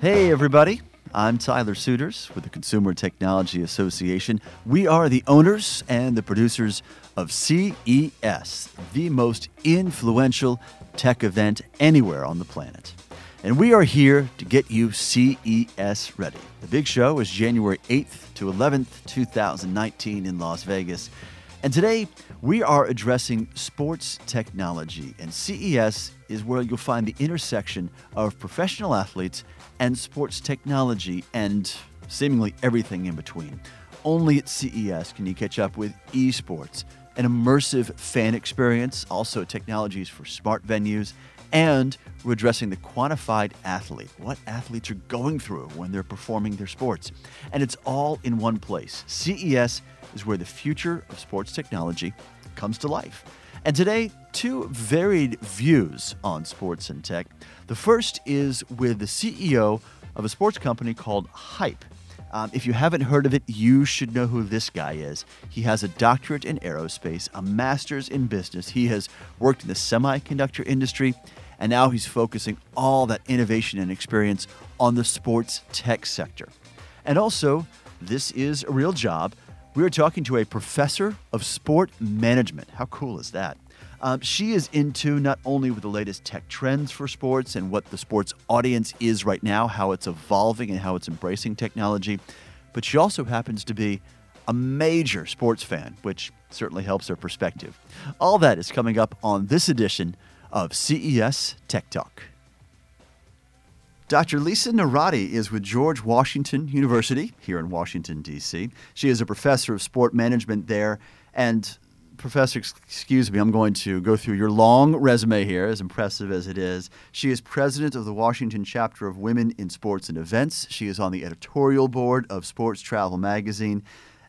Hey, everybody. I'm Tyler Suiters with the Consumer Technology Association. We are the owners and the producers of CES, the most influential tech event anywhere on the planet. And we are here to get you CES ready. The big show is January 8th to 11th, 2019 in Las Vegas. And today we are addressing sports technology, and CES is where you'll find the intersection of professional athletes and sports technology and seemingly everything in between. Only at CES can you catch up with esports, an immersive fan experience, also technologies for smart venues, and we're addressing the quantified athlete, what athletes are going through when they're performing their sports. And it's all in one place. CES is where the future of sports technology comes to life. And today, two varied views on sports and tech. The first is with the CEO of a sports company called Hype. Um, if you haven't heard of it, you should know who this guy is. He has a doctorate in aerospace, a master's in business. He has worked in the semiconductor industry, and now he's focusing all that innovation and experience on the sports tech sector. And also, this is a real job. We are talking to a professor of sport management. How cool is that? Um, she is into not only with the latest tech trends for sports and what the sports audience is right now, how it's evolving and how it's embracing technology, but she also happens to be a major sports fan, which certainly helps her perspective. All that is coming up on this edition of CES Tech Talk. Dr. Lisa Neirotti is with George Washington University here in Washington, D.C. She is a professor of sport management there. And, Professor, excuse me, I'm going to go through your long resume here, as impressive as it is. She is president of the Washington chapter of Women in Sports and Events. She is on the editorial board of Sports Travel Magazine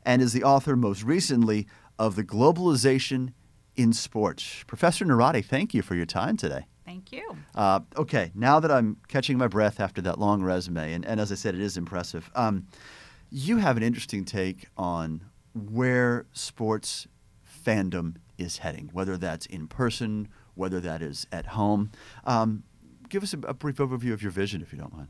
and is the author, most recently, of The Globalization in Sports. Professor Neirotti, thank you for your time today. Thank you. Uh, okay, now that I'm catching my breath after that long resume, and, and as I said, it is impressive, um, you have an interesting take on where sports fandom is heading, whether that's in person, whether that is at home. Um, give us a, a brief overview of your vision, if you don't mind.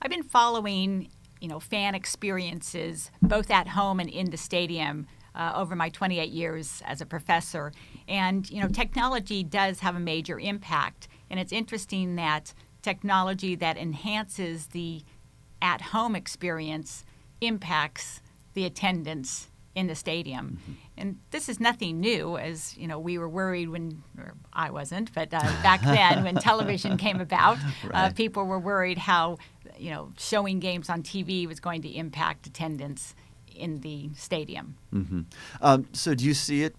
I've been following, you know, fan experiences both at home and in the stadium uh, over my 28 years as a professor. And, you know, technology does have a major impact. And it's interesting that technology that enhances the at home experience impacts the attendance in the stadium. Mm-hmm. And this is nothing new, as you know, we were worried when, or I wasn't, but uh, back then when television came about, uh, right. uh, people were worried how, you know, showing games on TV was going to impact attendance in the stadium. Mm-hmm. Um, so, do you see it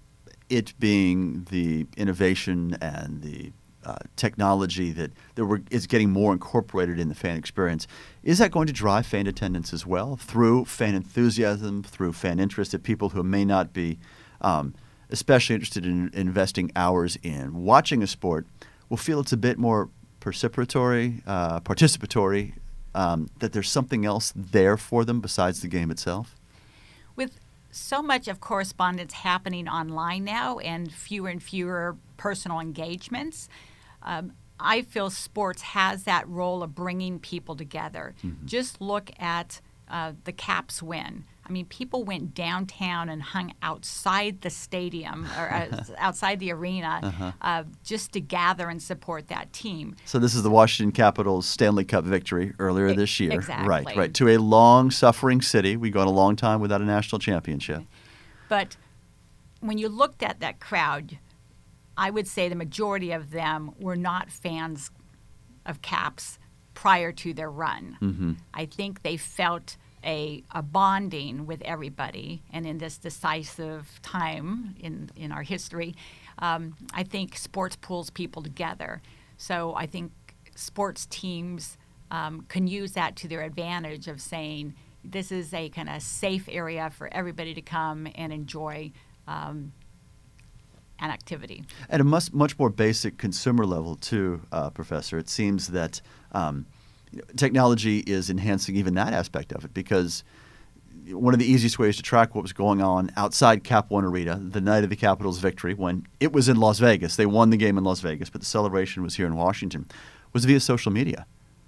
it being the innovation and the uh, technology that, that is getting more incorporated in the fan experience, is that going to drive fan attendance as well through fan enthusiasm, through fan interest that people who may not be um, especially interested in investing hours in watching a sport will feel it's a bit more participatory, uh, participatory, um, that there's something else there for them besides the game itself? With so much of correspondence happening online now and fewer and fewer personal engagements, um, I feel sports has that role of bringing people together. Mm-hmm. Just look at uh, the Caps win. I mean, people went downtown and hung outside the stadium or uh, outside the arena uh-huh. uh, just to gather and support that team. So this is the Washington Capitals Stanley Cup victory earlier this year, exactly. right? Right. To a long-suffering city, We've gone a long time without a national championship. But when you looked at that crowd, I would say the majority of them were not fans of Caps prior to their run. Mm-hmm. I think they felt a, a bonding with everybody. And in this decisive time in, in our history, um, I think sports pulls people together. So I think sports teams um, can use that to their advantage of saying, this is a kind of safe area for everybody to come and enjoy um, activity. At a much, much more basic consumer level, too, uh, Professor, it seems that um, technology is enhancing even that aspect of it because one of the easiest ways to track what was going on outside Cap One Arena the night of the Capitals' victory, when it was in Las Vegas, they won the game in Las Vegas, but the celebration was here in Washington, was via social media.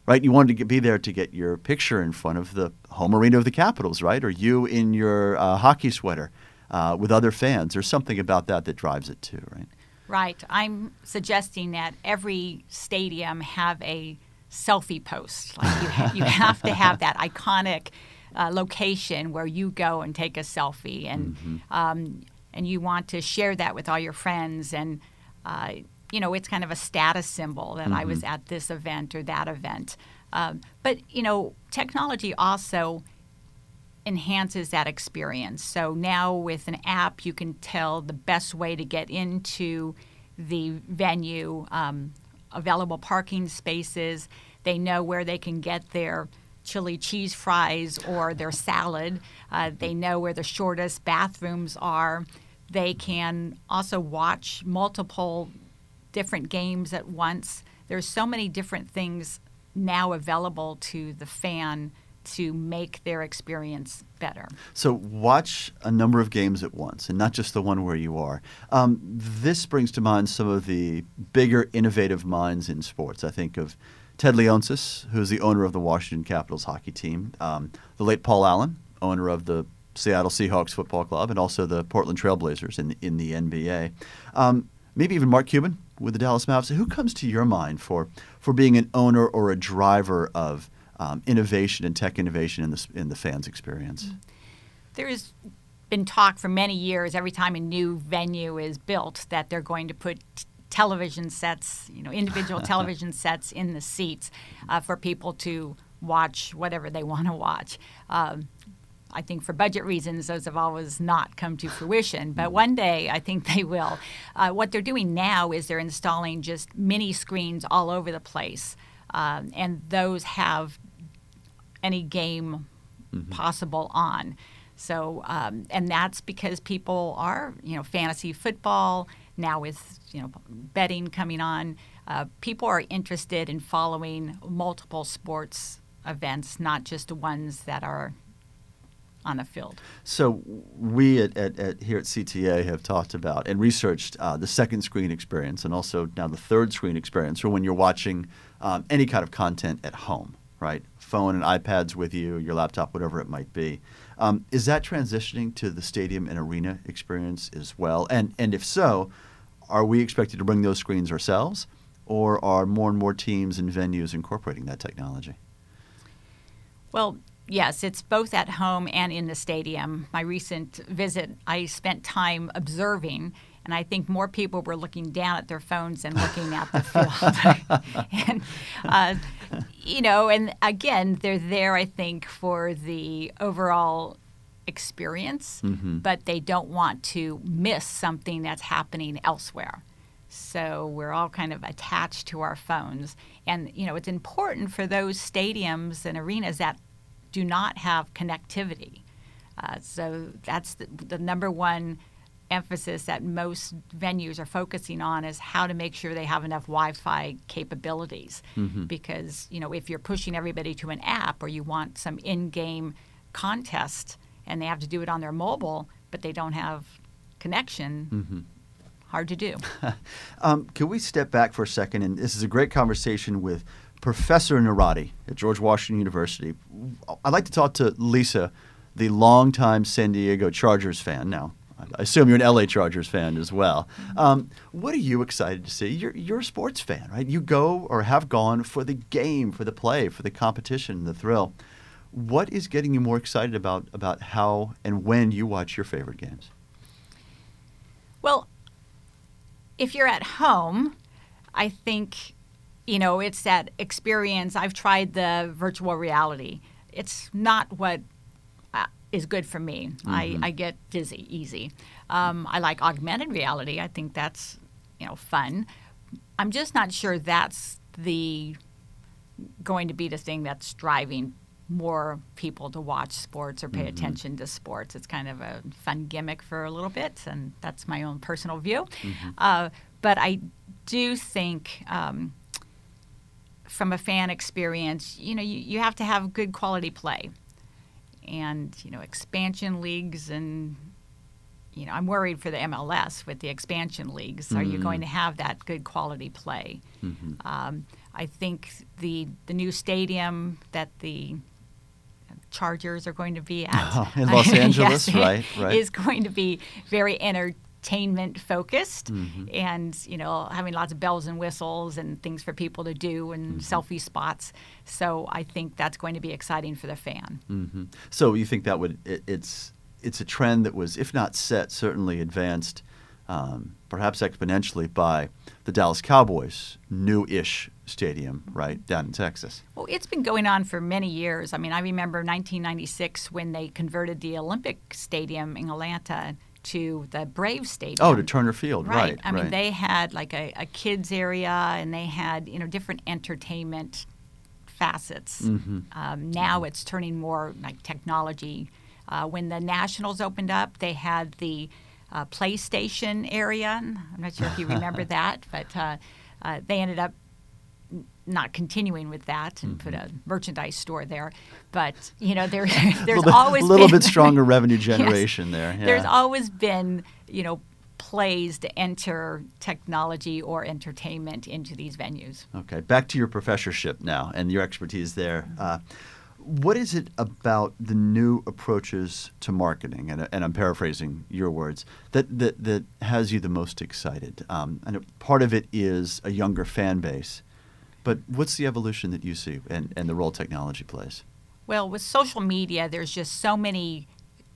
right? You wanted to get, be there to get your picture in front of the home arena of the Capitals, right? Or you in your uh, hockey sweater uh, with other fans. There's something about that that drives it too, right? Right. I'm suggesting that every stadium have a selfie post. Like you, ha- you have to have that iconic uh, location where you go and take a selfie, and mm-hmm. um, and you want to share that with all your friends, and uh, you know it's kind of a status symbol that mm-hmm. I was mm-hmm. at this event or that event. Um, but you know, technology also enhances that experience. So now with an app, you can tell the best way to get into the venue, um, available parking spaces. They know where they can get their chili cheese fries or their salad. Uh, they know where the shortest bathrooms are. They can also watch multiple different games at once. There's so many different things now available to the fan to make their experience better. So, watch a number of games at once and not just the one where you are. Um, this brings to mind some of the bigger, innovative minds in sports. I think of Ted Leonsis, who's the owner of the Washington Capitals hockey team, um, the late Paul Allen, owner of the Seattle Seahawks football club, and also the Portland Trailblazers in, in the NBA. Um, maybe even Mark Cuban with the Dallas Mavericks. Who comes to your mind for, for being an owner or a driver of um, innovation and tech innovation in the, in the fans' experience? There's been talk for many years, every time a new venue is built, that they're going to put television sets, you know, individual television sets in the seats uh, for people to watch whatever they want to watch. Um, I think for budget reasons, those have always not come to fruition, but one day I think they will. Uh, what they're doing now is they're installing just mini screens all over the place, um, and those have any game mm-hmm. possible on. So, um, and that's because people are, you know, fantasy football now with, you know, betting coming on. Uh, people are interested in following multiple sports events, not just the ones that are on the field. So we at, at, at, here at CTA have talked about and researched uh, the second screen experience and also now the third screen experience for when you're watching um, any kind of content at home, right? phone and iPads with you, your laptop, whatever it might be. Um, is that transitioning to the stadium and arena experience as well? And and if so, are we expected to bring those screens ourselves, or are more and more teams and venues incorporating that technology? Well, yes, it's both at home and in the stadium. My recent visit, I spent time observing and I think more people were looking down at their phones and looking at the field. and, uh, you know, and again, they're there, I think, for the overall experience, mm-hmm. but they don't want to miss something that's happening elsewhere. So we're all kind of attached to our phones. And, you know, it's important for those stadiums and arenas that do not have connectivity. Uh, so that's the, the number one emphasis that most venues are focusing on is how to make sure they have enough Wi-Fi capabilities. Mm-hmm. Because you know, if you're pushing everybody to an app or you want some in-game contest and they have to do it on their mobile, but they don't have connection. Mm-hmm. Hard to do. um, can we step back for a second? And this is a great conversation with Professor Neirotti at George Washington University. I'd like to talk to Lisa, the longtime San Diego Chargers fan now. I assume you're an LA Chargers fan as well. Um, what are you excited to see? You're, you're a sports fan, right? You go or have gone for the game, for the play, for the competition, the thrill. What is getting you more excited about about how and when you watch your favorite games? Well, if you're at home, I think you know it's that experience. I've tried the virtual reality. It's not what is good for me. Mm-hmm. I, I get dizzy easy. Um, I like augmented reality. I think that's you know fun. I'm just not sure that's the going to be the thing that's driving more people to watch sports or pay mm-hmm. attention to sports. It's kind of a fun gimmick for a little bit, and that's my own personal view. Mm-hmm. Uh, but I do think. Um, from a fan experience, you know, you, you have to have good quality play and you know expansion leagues and you know I'm worried for the MLS with the expansion leagues. Mm-hmm. Are you mm-hmm. going to have that good quality play? Mm-hmm. Um, I think the the new stadium that the Chargers are going to be at in Los Angeles, yes, right? Right. Is going to be very entertainment focused, Mm-hmm. and you know having lots of bells and whistles and things for people to do and Mm-hmm. selfie spots. So I think that's going to be exciting for the fan. hmm So you think that would it, it's it's a trend that was, if not set, certainly advanced, um, perhaps exponentially by the Dallas Cowboys' new-ish stadium, right down in Texas. Well, it's been going on for many years. I mean, I remember 1996 when they converted the Olympic Stadium in Atlanta to the Brave Stadium. Oh, to Turner Field, right? Right. I mean, they had like a, a kids area and they had you know different entertainment facets. Mhm. Um, now it's turning more like technology. Uh, when the Nationals opened up, they had the uh, PlayStation area. I'm not sure if you remember that, but uh, uh, they ended up not continuing with that and put a merchandise store there. But you know, there there's Mm-hmm. a little always a little been- bit stronger revenue Yes. generation there. Yeah. There's always been, you know, plays to enter technology or entertainment into these venues. Okay, back to your professorship now and your expertise there. Uh, what is it about the new approaches to marketing, and, and I'm paraphrasing your words, that, that, that has you the most excited? Um, and part of it is a younger fan base, but what's the evolution that you see and, and the role technology plays? Well, with social media, there's just so many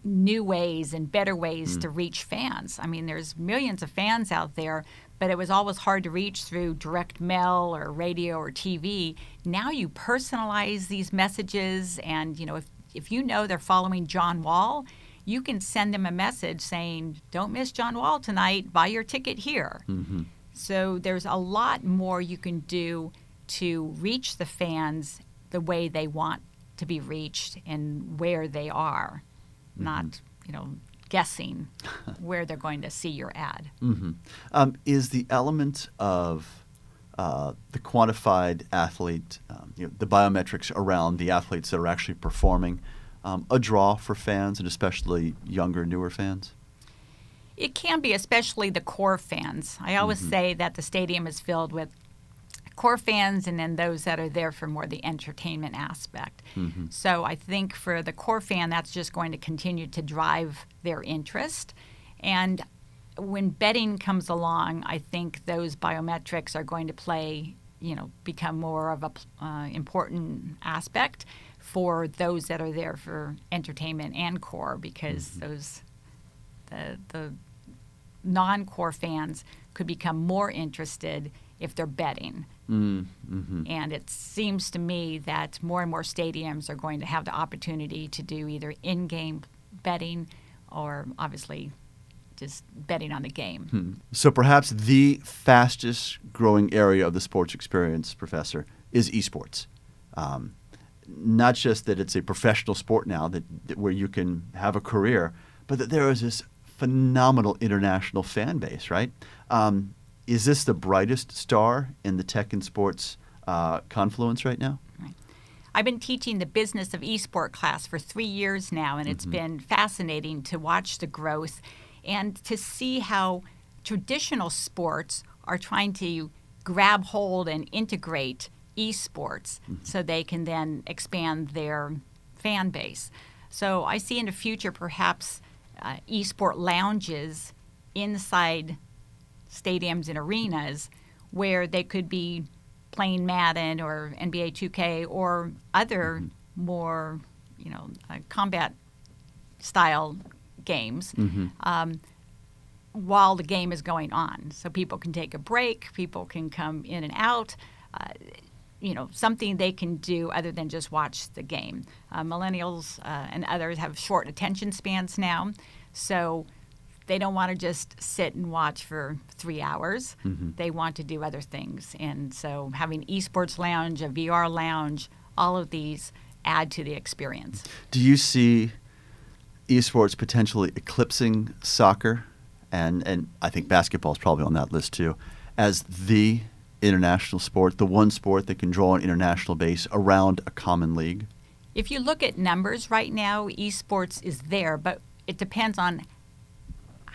new ways and better ways to reach fans. I mean, there's millions of fans out there, but it was always hard to reach through direct mail or radio or TV. Now you personalize these messages, and you know, if if you know they're following John Wall, you can send them a message saying, "Don't miss John Wall tonight. Buy your ticket here." Mm-hmm. So there's a lot more you can do to reach the fans the way they want to be reached and where they are, not you know guessing where they're going to see your ad. hmm Um, is the element of uh, the quantified athlete, um, you know, the biometrics around the athletes that are actually performing, um, a draw for fans and especially younger, newer fans? It can be, especially the core fans. I always say that the stadium is filled with core fans and then those that are there for more the entertainment aspect. Mhm. So I think for the core fan, that's just going to continue to drive their interest. And when betting comes along, I think those biometrics are going to play, you know, become more of a uh, important aspect for those that are there for entertainment and core because those the the non-core fans could become more interested if they're betting. Mm-hmm. And it seems to me that more and more stadiums are going to have the opportunity to do either in-game betting or obviously just betting on the game. So perhaps the fastest growing area of the sports experience, Professor, is esports. Um, not just that it's a professional sport now that, that where you can have a career, but that there is this phenomenal international fan base, right? Um, is this the brightest star in the tech and sports uh, confluence right now? I've been teaching the business of esport class for three years now, and it's been fascinating to watch the growth and to see how traditional sports are trying to grab hold and integrate esports so they can then expand their fan base. So I see in the future perhaps uh, esport lounges inside stadiums and arenas where they could be playing Madden or NBA 2K or other more, you know, uh, combat style games um, while the game is going on. So people can take a break, people can come in and out. Uh, you know, something they can do other than just watch the game. Uh, millennials uh, and others have short attention spans now, so they don't want to just sit and watch for three hours. Mm-hmm. They want to do other things. And so having esports lounge, a VR lounge, all of these add to the experience. Do you see esports potentially eclipsing soccer, and and I think basketball is probably on that list too, as the international sport, the one sport that can draw an international base around a common league? If you look at numbers right now, esports is there, but it depends on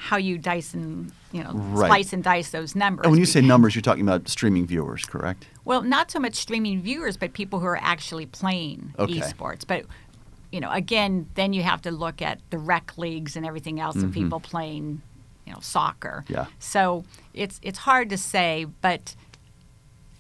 how you dice and you know Right. slice and dice those numbers. And when you say numbers, you're talking about streaming viewers, correct? Well, not so much streaming viewers, but people who are actually playing Okay. esports. But you know, again, then you have to look at the rec leagues and everything else, and people playing, you know, soccer. Yeah. So it's it's hard to say, but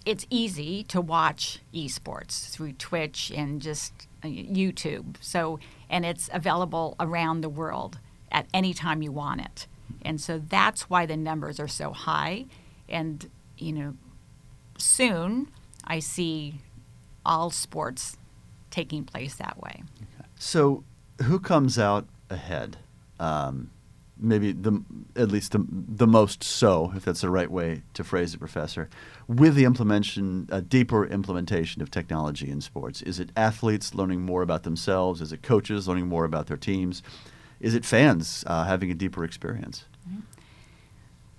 it's easy to watch esports through Twitch and just uh, YouTube. So and it's available around the world at any time you want it. And so that's why the numbers are so high. And you know, soon I see all sports taking place that way. So, who comes out ahead? Um, maybe the at least the, the most so, if that's the right way to phrase it, Professor, with the implementation, a deeper implementation of technology in sports. Is it athletes learning more about themselves? Is it coaches learning more about their teams? Is it fans uh, having a deeper experience?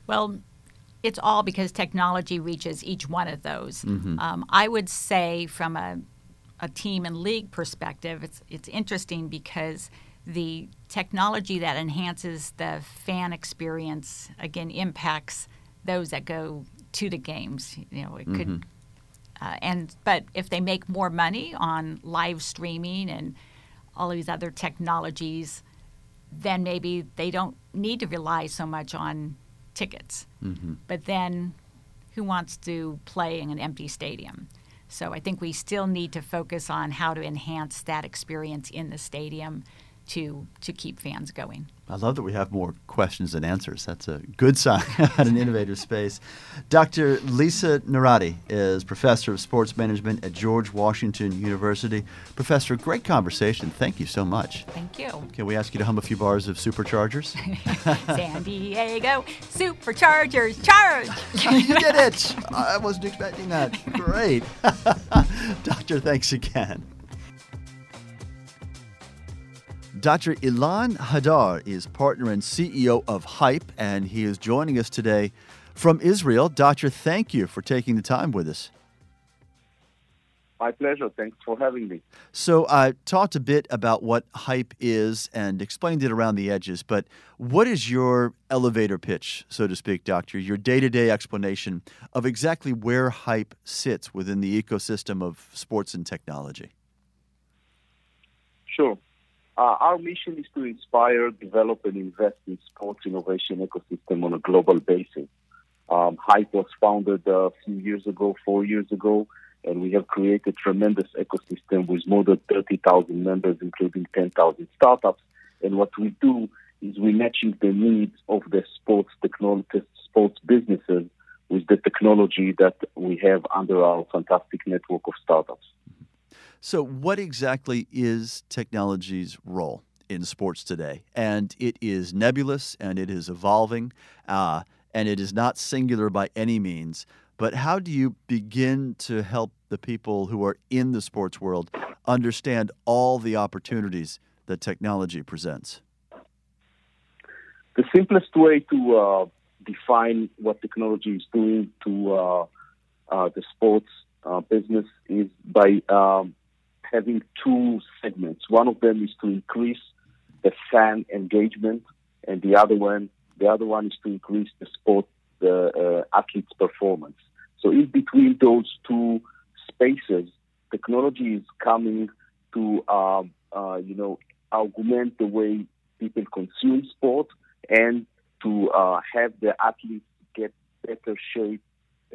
Well, it's all because technology reaches each one of those. Mhm. Um, I would say, from a, a team and league perspective, it's it's interesting because the technology that enhances the fan experience again impacts those that go to the games. You know, it could. Uh, and but if they make more money on live streaming and all these other technologies, then maybe they don't need to rely so much on tickets. Mm-hmm. But then, who wants to play in an empty stadium? So I think we still need to focus on how to enhance that experience in the stadium to to keep fans going. I love that we have more questions than answers. That's a good sign at an innovative space. Dr. Lisa Neirotti is professor of sports management at George Washington University. Professor, great conversation. Thank you so much. Thank you. Can we ask you to hum a few bars of Superchargers? San Diego Superchargers charge. you did it! I wasn't expecting that. Great. Doctor, thanks again. Dr. Ilan Hadar is partner and CEO of Hype, and he is joining us today from Israel. Doctor, thank you for taking the time with us. My pleasure. Thanks for having me. So, I talked a bit about what Hype is and explained it around the edges, but what is your elevator pitch, so to speak, Doctor? Your day to day explanation of exactly where Hype sits within the ecosystem of sports and technology? Sure. Uh, our mission is to inspire, develop, and invest in sports innovation ecosystem on a global basis. Um, Hype was founded a few years ago, four years ago, and we have created tremendous ecosystem with more than 30,000 members, including 10,000 startups. And what we do is we matching the needs of the sports technology, sports businesses with the technology that we have under our fantastic network of startups. So, what exactly is technology's role in sports today? And it is nebulous and it is evolving, uh, and it is not singular by any means. But how do you begin to help the people who are in the sports world understand all the opportunities that technology presents? The simplest way to uh, define what technology is doing to uh, uh, the sports uh, business is by um, having two segments. One of them is to increase the fan engagement, and the other one, the other one is to increase the sport, the uh, athlete's performance. So in between those two spaces, technology is coming to, um, uh, you know, augment the way people consume sport and to uh, have the athletes get better shape,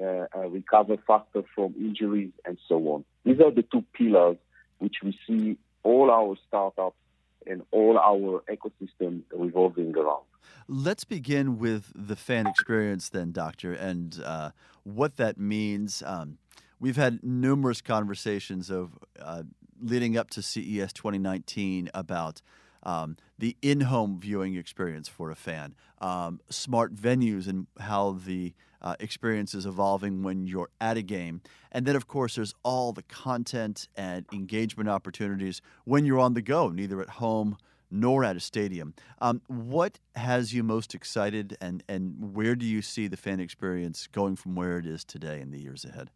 uh, uh, recover faster from injuries, and so on. These are the two pillars which we see all our startups and all our ecosystem revolving around. Let's begin with the fan experience, then, Doctor, and uh, what that means. Um, we've had numerous conversations of uh, leading up to CES 2019 about um, the in-home viewing experience for a fan, um, smart venues, and how the uh, experience is evolving when you're at a game, and then of course there's all the content and engagement opportunities when you're on the go, neither at home nor at a stadium. Um, what has you most excited, and and where do you see the fan experience going from where it is today in the years ahead?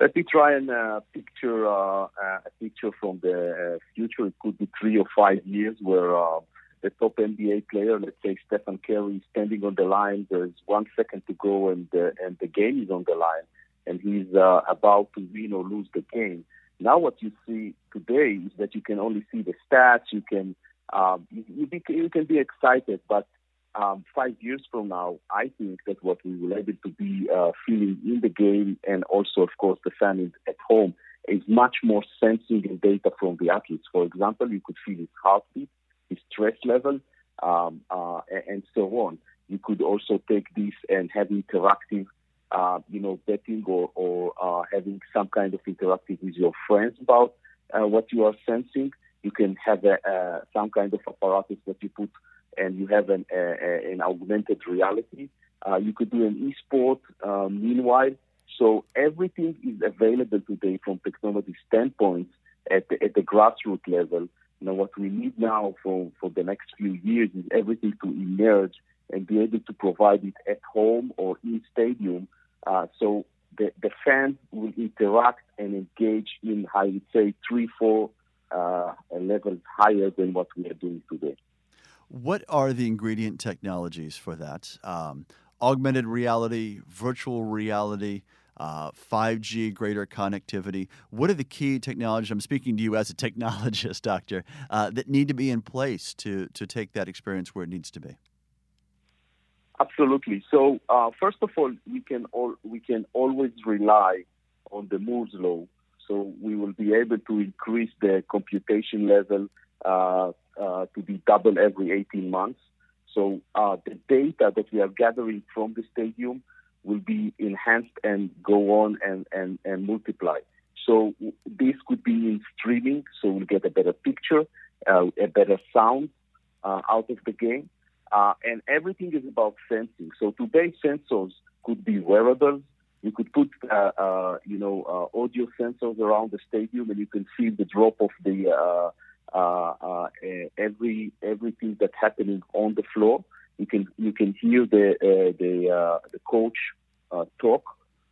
Let me try and uh, picture uh, a picture from the uh, future. It could be three or five years where uh, the top NBA player, let's say Stephen Curry, is standing on the line. There's one second to go, and uh, and the game is on the line, and he's uh, about to win or lose the game. Now, what you see today is that you can only see the stats. You can um, you, be, you can be excited, but um, five years from now, I think that what we will able to be uh, feeling in the game, and also, of course, the fan at home, is much more sensing and data from the athletes. For example, you could feel his heartbeat, his stress level, um, uh, and so on. You could also take this and have interactive, uh, you know, betting or, or uh, having some kind of interactive with your friends about uh, what you are sensing. You can have a, uh, some kind of apparatus that you put and you have an, an augmented reality. Uh, you could do an e-sport meanwhile. So everything is available today from technology standpoint at the, at the grassroots level. Know, what we need now for, for the next few years is everything to emerge and be able to provide it at home or in stadium. Uh, so the, the fans will interact and engage in, I would say, three, four uh, levels higher than what we are doing today. What are the ingredient technologies for that? Um, augmented reality, virtual reality, uh, 5G, greater connectivity. What are the key technologies? I'm speaking to you as a technologist, Doctor, uh, that need to be in place to, to take that experience where it needs to be. Absolutely. So uh, first of all, we can all, we can always rely on the Moore's law. So we will be able to increase the computation level uh, uh, to be double every 18 months. So uh, the data that we are gathering from the stadium will be enhanced and go on and, and, and multiply. So this could be in streaming, so we'll get a better picture, uh, a better sound uh, out of the game. Uh, and everything is about sensing. So today, sensors could be wearables. You could put, uh, uh, you know, uh, audio sensors around the stadium, and you can see the drop of the uh, uh, uh every everything that's happening on the floor. You can you can hear the uh, the uh the coach talk,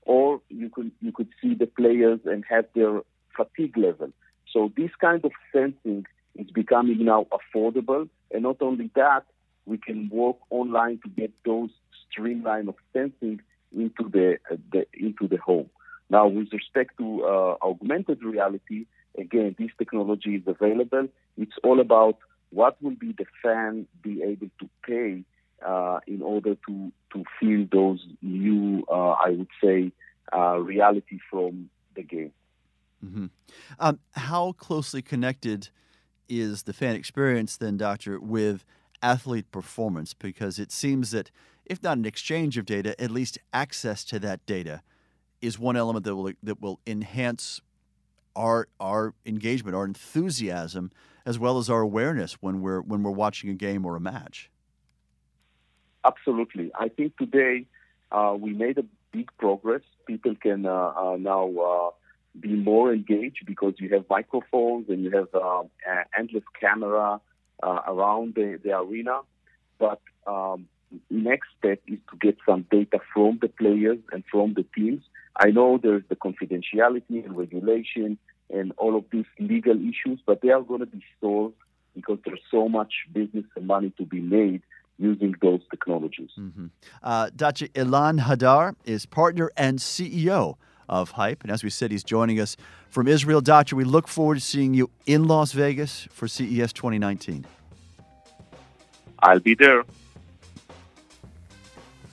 or you could you could see the players and have their fatigue level. So this kind of sensing is becoming now affordable, and not only that, we can work online to get those streamline of sensing into the, the into the home. Now, with respect to uh, augmented reality, Again, this technology is available. It's all about what will be the fan be able to pay uh, in order to, to feel those new, uh, I would say, uh, reality from the game. Mm-hmm. Um, how closely connected is the fan experience then, Doctor, with athlete performance? Because it seems that if not an exchange of data, at least access to that data is one element that will that will enhance our our engagement, our enthusiasm, as well as our awareness when we're when we're watching a game or a match. Absolutely, I think today uh, we made a big progress. People can uh, uh, now uh, be more engaged because you have microphones and you have uh, endless camera uh, around the, the arena. But um, next step is to get some data from the players and from the teams. I know there's the confidentiality and regulation and all of these legal issues, but they are going to be solved because there's so much business and money to be made using those technologies. Mm-hmm. Uh, Dr. Ilan Hadar is partner and CEO of Hype. And as we said, he's joining us from Israel. Doctor, we look forward to seeing you in Las Vegas for CES 2019. I'll be there.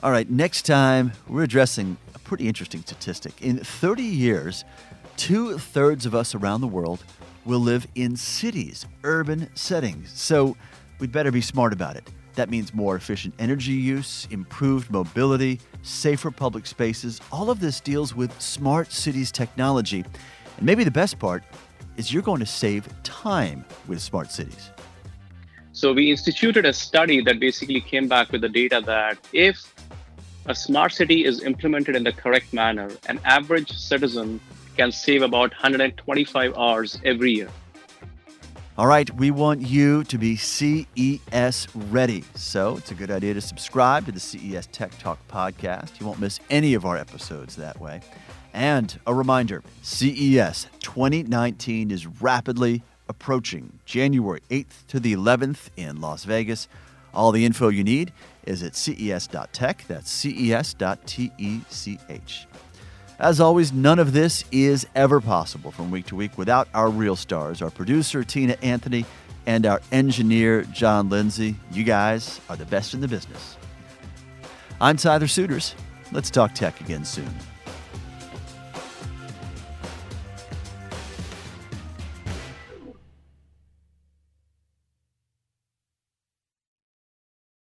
All right, next time we're addressing a pretty interesting statistic. In 30 years, two thirds of us around the world will live in cities, urban settings. So we'd better be smart about it. That means more efficient energy use, improved mobility, safer public spaces. All of this deals with smart cities technology. And maybe the best part is you're going to save time with smart cities. So we instituted a study that basically came back with the data that if a smart city is implemented in the correct manner, an average citizen can save about 125 hours every year. All right, we want you to be CES ready. So it's a good idea to subscribe to the CES Tech Talk podcast. You won't miss any of our episodes that way. And a reminder CES 2019 is rapidly approaching January 8th to the 11th in Las Vegas. All the info you need is at ces.tech. That's ces.tech. As always, none of this is ever possible from week to week without our real stars, our producer, Tina Anthony, and our engineer, John Lindsay. You guys are the best in the business. I'm Tyler Suiters. Let's talk tech again soon.